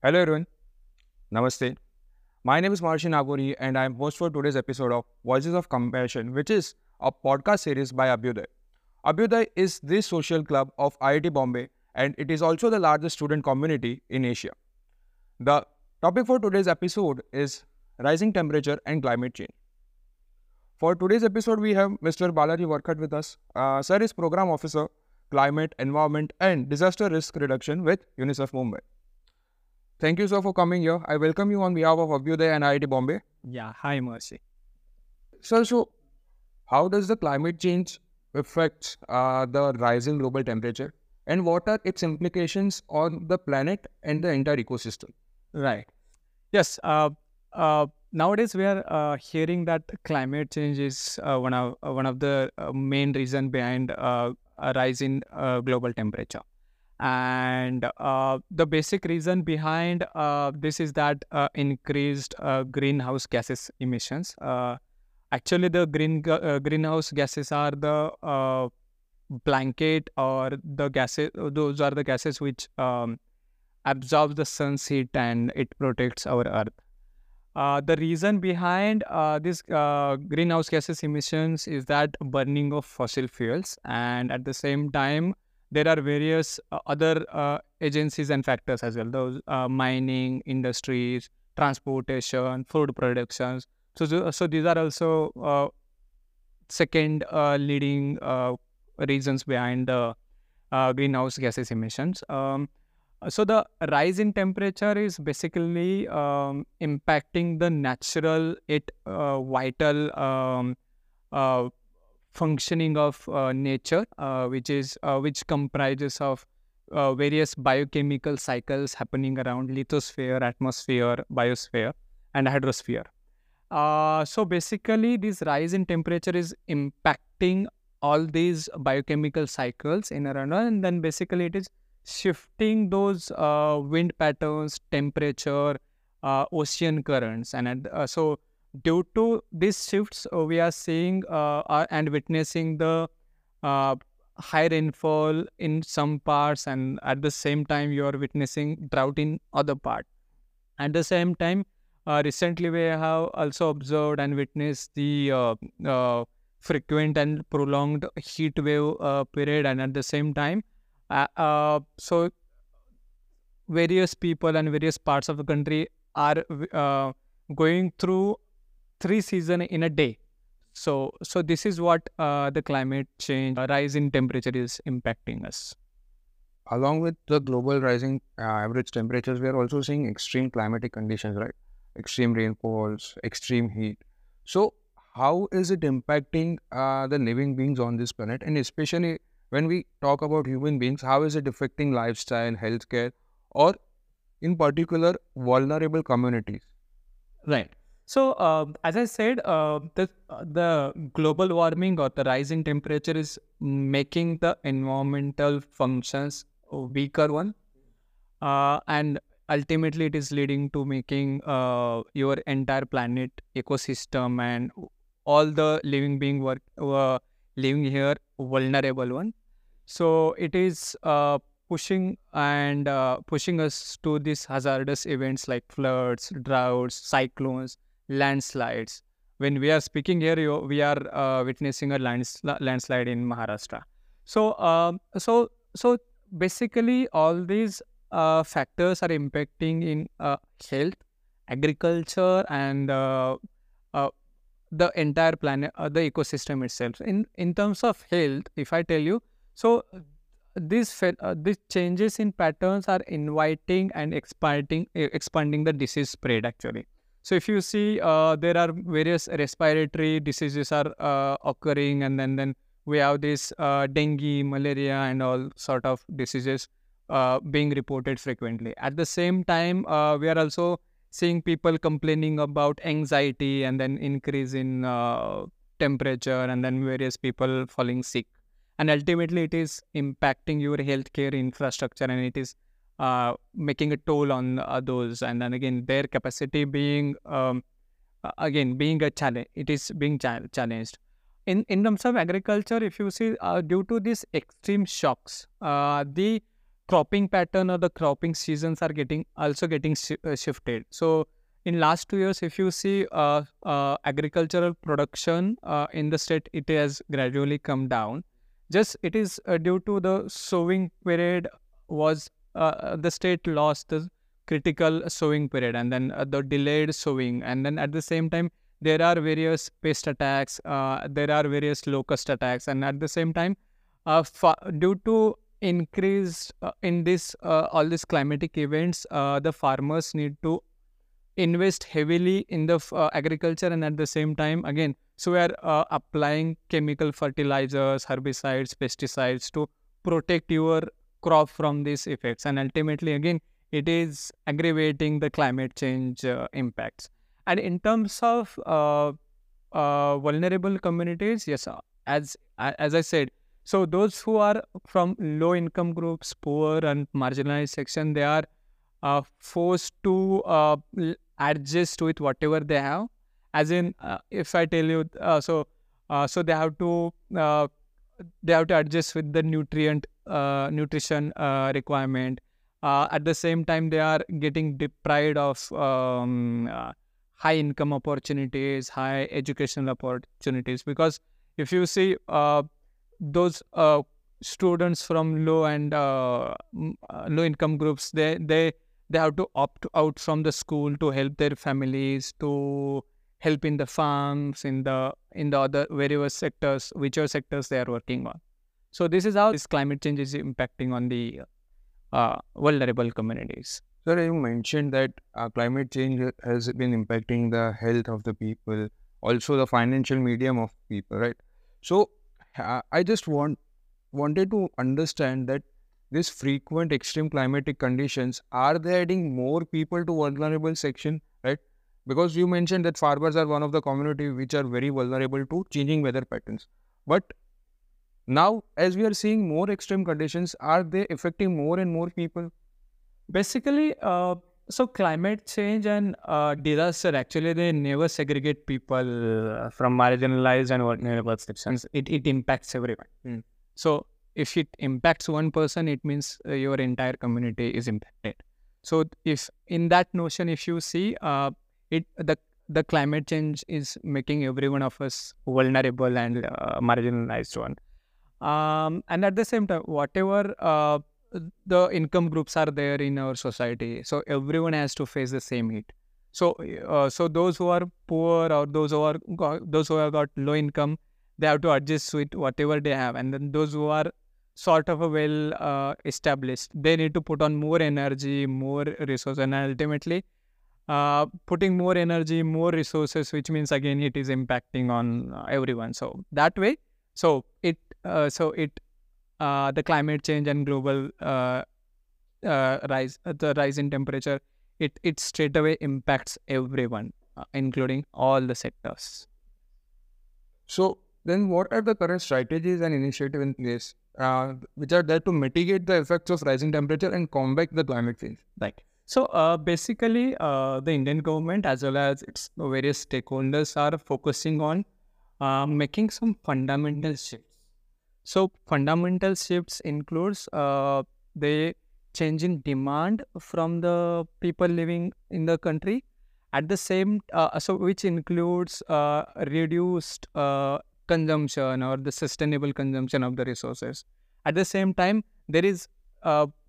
Hello everyone. Namaste. My name is Marshi Nagori and I am host for today's episode of Voices of Compassion, which is a podcast series by Abhyuday. Abhyuday is the social club of IIT Bombay and it is also the largest student community in Asia. The topic for today's episode is rising temperature and climate change. For today's episode, we have Mr. Balaji Warkhat with us. Uh, sir is Program Officer, Climate, Environment and Disaster Risk Reduction with UNICEF Mumbai. Thank you, sir, for coming here. I welcome you on behalf of Abhyuday and IIT Bombay. Yeah, hi Mercy. Sir, so how does the climate change affect uh, the rising global temperature and what are its implications on the planet and the entire ecosystem? Right. Yes. Uh, uh, nowadays we are uh, hearing that climate change is uh, one of uh, one of the uh, main reason behind uh, a rise in uh, global temperature and uh, the basic reason behind uh, this is that uh, increased uh, greenhouse gases emissions. Uh, actually the green uh, greenhouse gases are the blanket or the gases those are the gases which um, absorb the sun's heat and it protects our earth. Uh, the reason behind uh, this uh, greenhouse gases emissions is that burning of fossil fuels and at the same time there are various uh, other uh, agencies and factors as well. Those uh, mining industries transportation food productions. So so these are also second leading reasons behind the greenhouse gases emissions. Um, so the rise in temperature is basically um, impacting the natural it uh, vital um, uh, functioning of uh, nature, uh, which is uh, which comprises of uh, various biochemical cycles happening around lithosphere, atmosphere, biosphere, and hydrosphere. Uh, so basically, this rise in temperature is impacting all these biochemical cycles in around, and then basically it is shifting those uh, wind patterns, temperature, ocean currents, and so due to these shifts, uh, we are seeing uh, and witnessing the uh, high rainfall in some parts, and at the same time, you are witnessing drought in other part. At the same time, recently we have also observed and witnessed the frequent and prolonged heat wave uh, period, and at the same time, uh, uh, so various people and various parts of the country are going through three season in a day so so this is what uh, the climate change uh, rise in temperature is impacting us Along with the global rising uh, average temperatures, we are also seeing extreme climatic conditions, right? Extreme rainfalls, extreme heat. So, how is it impacting uh, the living beings on this planet? And especially when we talk about human beings, how is it affecting lifestyle, healthcare, or in particular, vulnerable communities? right so uh, as i said uh, the the global warming or the rising temperature is making the environmental functions weaker one. Uh, and ultimately it is leading to making uh, your entire planet ecosystem and all the living being work uh, living here vulnerable one. So it is uh, pushing and pushing us to these hazardous events like floods droughts cyclones landslides. When we are speaking here we are uh, witnessing a landsli- landslide in maharashtra. So um, so so basically all these uh, factors are impacting in uh, health agriculture and uh, uh, the entire planet uh, the ecosystem itself. In in terms of health if i tell you so uh, these uh, these changes in patterns are inviting and expanding expanding the disease spread actually so if you see uh, there are various respiratory diseases are uh, occurring and then then we have this uh, dengue malaria and all sort of diseases uh, being reported frequently. At the same time uh, we are also seeing people complaining about anxiety and then increase in uh, temperature and then various people falling sick. And ultimately it is impacting your healthcare infrastructure and it is uh, making a toll on uh, those and then again their capacity being um, again being a challenge it is being cha- challenged in in terms of agriculture if you see uh, due to these extreme shocks uh, the cropping pattern or the cropping seasons are getting also getting shi- uh, shifted. So in last two years, if you see uh, agricultural production in the state, it has gradually come down. Just it is due to the sowing period was uh, the state lost the critical sowing period and then uh, the delayed sowing. And then at the same time there are various pest attacks uh, there are various locust attacks. And at the same time uh, due to increase uh, in this uh, all these climatic events the farmers need to invest heavily in the uh, agriculture. And at the same time again so we are uh, applying chemical fertilizers herbicides pesticides to protect your crop from these effects. And ultimately again it is aggravating the climate change uh, impacts. And in terms of uh, uh, vulnerable communities yes uh, as as i said so those who are from low income groups poor and marginalized section they are uh, forced to uh, adjust with whatever they have. As in if i tell you so so they have to they have to adjust with the nutrient uh, nutrition uh, requirement. Uh, at the same time they are getting deprived of um, uh, high income opportunities high educational opportunities. Because if you see uh, those uh, students from low and low income groups they they they have to opt out from the school to help their families to help in the farms in the in the other various sectors whichever sectors they are working on so this is how this climate change is impacting on the uh, vulnerable communities Sir, you mentioned that uh, climate change has been impacting the health of the people, also the financial medium of people, right? So, uh, I just want wanted to understand that these frequent extreme climatic conditions are they adding more people to vulnerable section, right? Because you mentioned that farmers are one of the community which are very vulnerable to changing weather patterns, but now as we are seeing more extreme conditions, are they affecting more and more people? basically uh, so climate change and uh, disaster actually they never segregate people uh, from marginalized and vulnerable sections it, it impacts everyone Mm. so if it impacts one person it means uh, your entire community is impacted so if in that notion if you see uh, it the the climate change is making every one of us vulnerable and uh, marginalized one. Um, and at the same time whatever uh, the income groups are there in our society so everyone has to face the same heat. so uh, so those who are poor or those who are those who have got low income they have to adjust with whatever they have. And then those who are sort of a well uh, established they need to put on more energy more resources. And ultimately uh, putting more energy more resources which means again it is impacting on uh, everyone so that way so it uh, so it uh, the climate change and global uh, uh, rise uh, the rise in temperature it it straight away impacts everyone uh, including all the sectors So then, what are the current strategies and initiatives in place uh, which are there to mitigate the effects of rising temperature and combat the climate change? Right. So uh, basically, uh, the Indian government as well as its various stakeholders are focusing on uh, making some fundamental shifts. So fundamental shifts includes uh, the change in demand from the people living in the country. At the same, uh, so which includes uh, reduced consumption or the sustainable consumption of the resources. At the same time, there is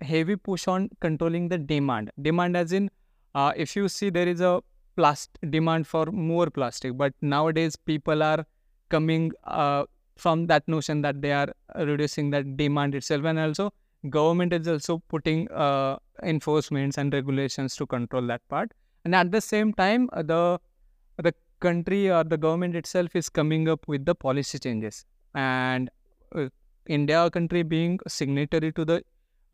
heavy push on controlling the demand. Demand, as in, uh, if you see, there is a plastic demand for more plastic, but nowadays people are coming uh, from that notion that they are reducing that demand itself, and also government is also putting uh, enforcements and regulations to control that part. And at the same time, the the country or the government itself is coming up with the policy changes, and uh, India, country being signatory to the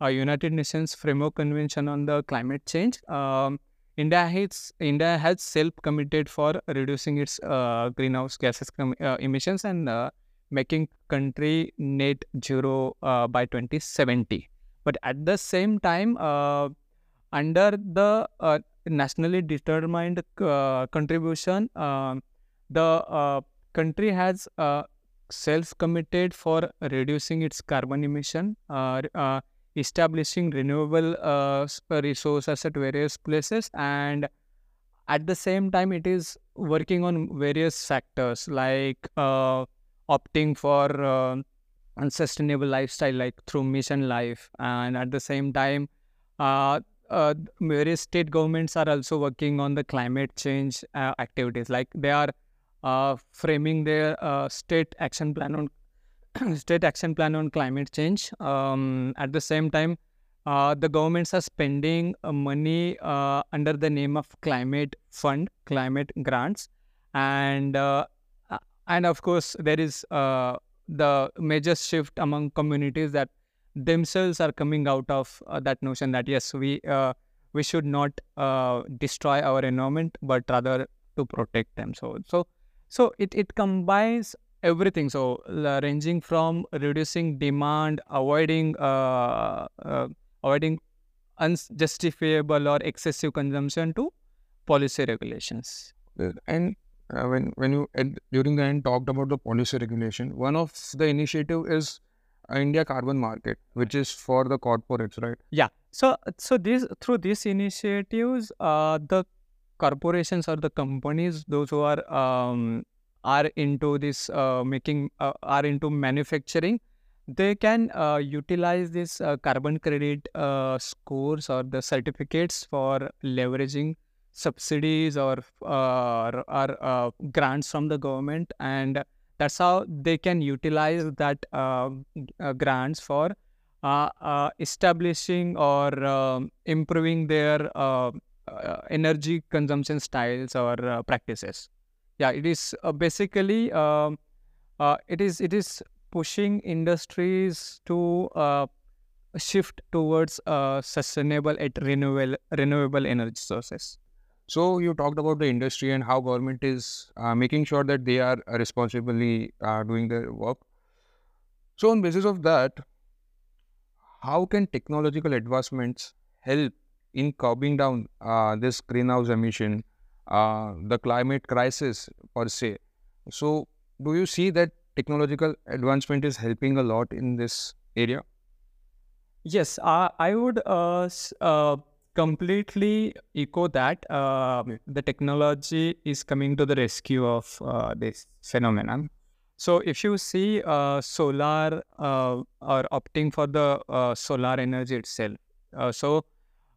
uh, United Nations Framework Convention on the Climate Change, um, India has India has self committed for reducing its uh, greenhouse gases com- uh, emissions and uh, making country net zero uh, by 2070. But at the same time, uh, under the nationally determined contribution, um, the country has uh, self committed for reducing its carbon emission. Uh, establishing renewable uh, uh, resources at various places and at the same time it is working on various sectors like uh, opting for uh, unsustainable lifestyle like through mission life and at the same time uh, uh, various state governments are also working on the climate change uh, activities. Like they are uh, framing their state action plan on state action plan on climate change. Um, at the same time uh, the governments are spending uh, money uh, under the name of climate fund climate grants. And uh, uh, and of course there is the major shift among communities that themselves are coming out of that notion that yes we we should not destroy our environment but rather to protect them. So so so it, it combines everything so ranging from reducing demand avoiding uh, uh, avoiding unjustifiable or excessive consumption to policy regulations Uh, And uh, when when you at, during the end talked about the policy regulation, one of the initiative is India Carbon Market, which is for the corporates, right? Yeah. So so this through these initiatives, uh, the corporations or the companies, those who are um, are into this uh, making uh, are into manufacturing, they can uh, utilize this uh, carbon credit uh, scores or the certificates for leveraging subsidies or uh, or, grants from the government, and that's how they can utilize that uh, grants for establishing or um, improving their energy consumption styles or practices. Yeah, it is uh, basically um, uh, it is it is pushing industries to uh, shift towards uh, sustainable and renewable renewable energy sources. So you talked about the industry and how government is uh, making sure that they are responsibly uh, doing their work. So on basis of that, how can technological advancements help in curbing down this greenhouse emission, uh, the climate crisis per se? So do you see that technological advancement is helping a lot in this area? Yes, I would uh, uh, completely echo that. Uh, the technology is coming to the rescue of uh, this phenomenon. So, if you see solar or opting for the solar energy itself, so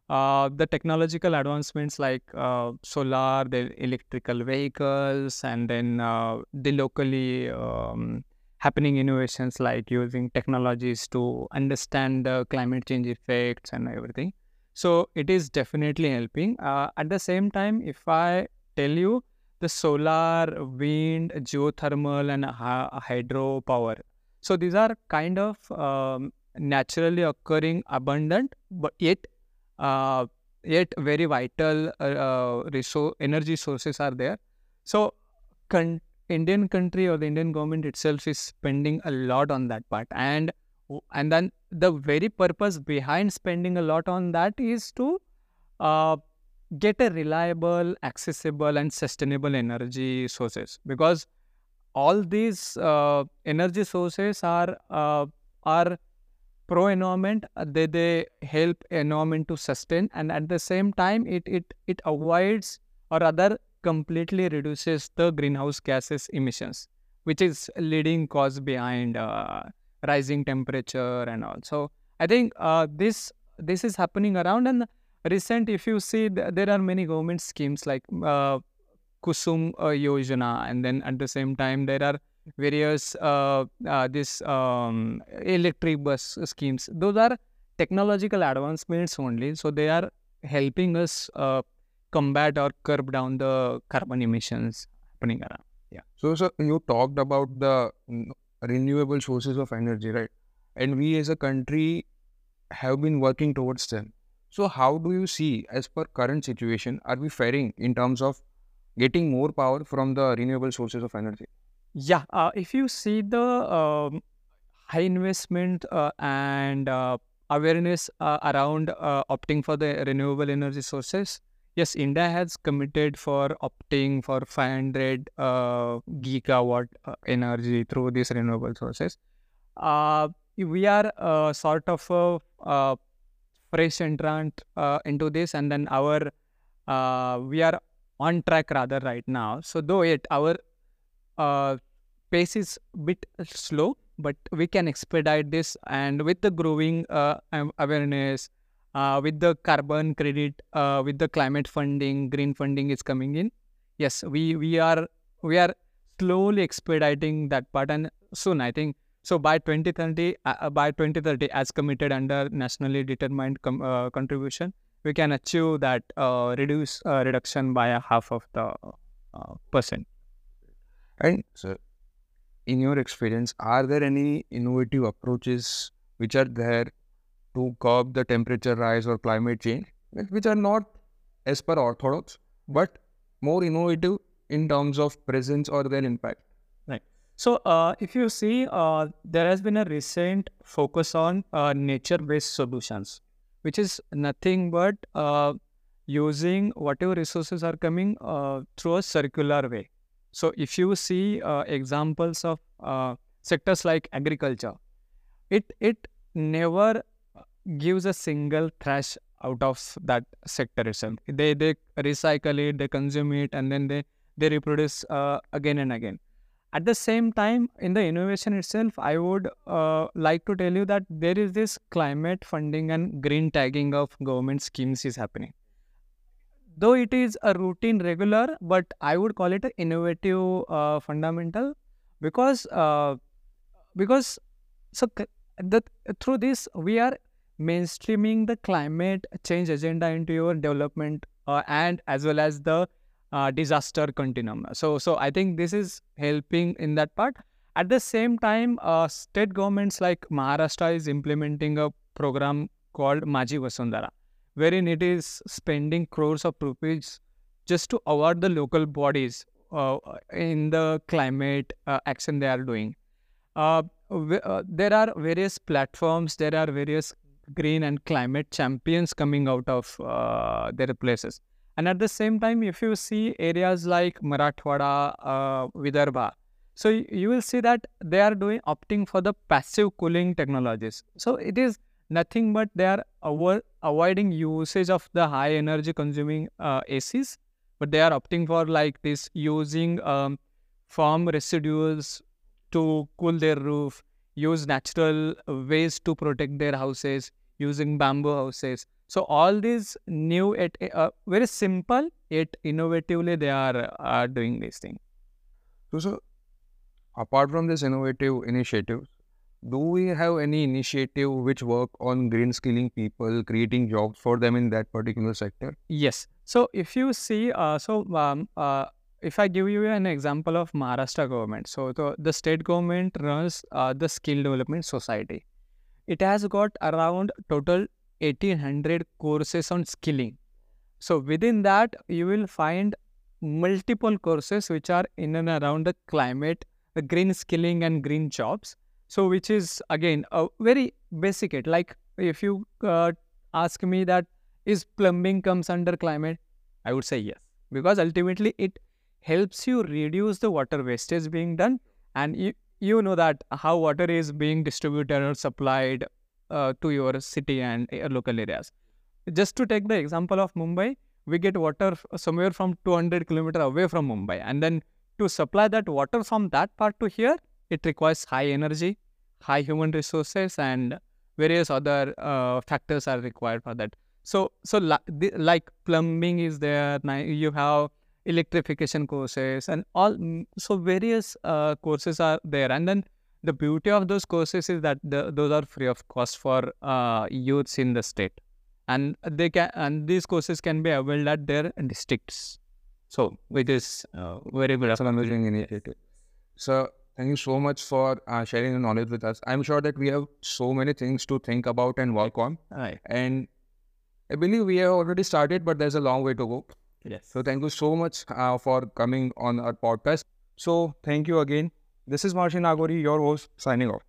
uh, the technological advancements like uh, solar, the electrical vehicles, and then uh, the locally um, happening innovations like using technologies to understand the climate change effects and everything. So it is definitely helping. Uh, at the same time, if I tell you the solar, wind, geothermal, and hy- hydropower, so these are kind of um, naturally occurring, abundant, but yet uh, yet very vital uh, uh, resource energy sources are there. So con- Indian country or the Indian government itself is spending a lot on that part, and and then the very purpose behind spending a lot on that is to uh, get a reliable, accessible, and sustainable energy sources because all these uh, energy sources are uh, are pro environment uh, they they help environment to sustain and at the same time it it it avoids or rather completely reduces the greenhouse gases emissions which is leading cause behind uh, rising temperature and all. So i think uh, this this is happening around and recent if you see there are many government schemes like uh, kusum uh, yojana and then at the same time there are various uh, uh, this um, electric bus schemes those are technological advancements only so they are helping us uh, combat or curb down the carbon emissions happening around Yeah. So, sir, you talked about the renewable sources of energy, right? And we as a country have been working towards them. So, how do you see, as per current situation, are we faring in terms of getting more power from the renewable sources of energy? Yeah uh, if you see the um, high investment uh, and uh, awareness uh, around uh, opting for the renewable energy sources yes india has committed for opting for 500 uh, gigawatt energy through these renewable sources we are sort of a fresh entrant into this, and then our we are on track rather right now. So though it our uh, pace is bit slow, but we can expedite this, and with the growing uh, awareness, uh, with the carbon credit, uh, with the climate funding, green funding is coming in. Yes, we we are we are slowly expediting that part, and soon I think so by 2030 uh, uh, by 2030 as committed under nationally determined com- uh, contribution we can achieve that uh, reduce uh, reduction by a half of the uh, percent And so, in your experience, are there any innovative approaches which are there to curb the temperature rise or climate change, which are not as per orthodox, but more innovative in terms of presence or their impact? Right. So uh, if you see uh, there has been a recent focus on uh, nature based solutions which is nothing but uh, using whatever resources are coming uh, through a circular way so if you see uh, examples of uh, sectors like agriculture it it never gives a single trash out of that sector itself. They they recycle it they consume it and then they they reproduce uh, again and again. At the same time in the innovation itself i would uh, like to tell you that there is this climate funding and green tagging of government schemes is happening though it is a routine regular but i would call it an innovative uh, fundamental because uh, because so the, through this we are mainstreaming the climate change agenda into your development uh, and as well as the uh, disaster continuum. So so i think this is helping in that part. At the same time uh, state governments like maharashtra is implementing a program called maji vasundhara wherein it is spending crores of rupees just to award the local bodies uh, in the climate uh, action they are doing. Uh, uh, there are various platforms there are various green and climate champions coming out of uh, their places. And at the same time if you see areas like marathwada uh, vidarbha so you will see that they are doing opting for the passive cooling technologies. So it is nothing but they are avo- avoiding usage of the high energy consuming uh, acs but they are opting for like this using um, farm residuals to cool their roof, use natural ways to protect their houses, using bamboo houses. So all these new, at uh, very simple yet innovatively they are uh, doing this thing. So, so apart from this innovative initiatives, do we have any initiative which work on green skilling people, creating jobs for them in that particular sector? Yes. So if you see, uh, so um, uh, if I give you an example of Maharashtra government, so the, the state government runs uh, the Skill Development Society. It has got around total 1800 courses on skilling. So within that, you will find multiple courses which are in and around the climate, the green skilling and green jobs. So which is again a very basic it. Like if you uh, ask me that is plumbing comes under climate, I would say yes. Because ultimately it helps you reduce the water wastage being done. And you you know that how water is being distributed or supplied uh, to your city and uh, local areas. Just to take the example of mumbai we get water somewhere from 200 kilometer away from mumbai. And then to supply that water from that part to here it requires high energy high human resources and various other uh, factors are required for that. So so li- the, like plumbing is there you have electrification courses and all mm, so various uh, courses are there. And then the beauty of those courses is that the, those are free of cost for uh, youths in the state. And they can and these courses can be availed at their districts. So which is uh, very good. That's an initiative. So, thank you so much for uh, sharing the knowledge with us. I'm sure that we have so many things to think about and work on. right And I believe we have already started, but there's a long way to go. yes So, thank you so much uh, for coming on our podcast. So, thank you again. This is Martin Nagori, your host, signing off.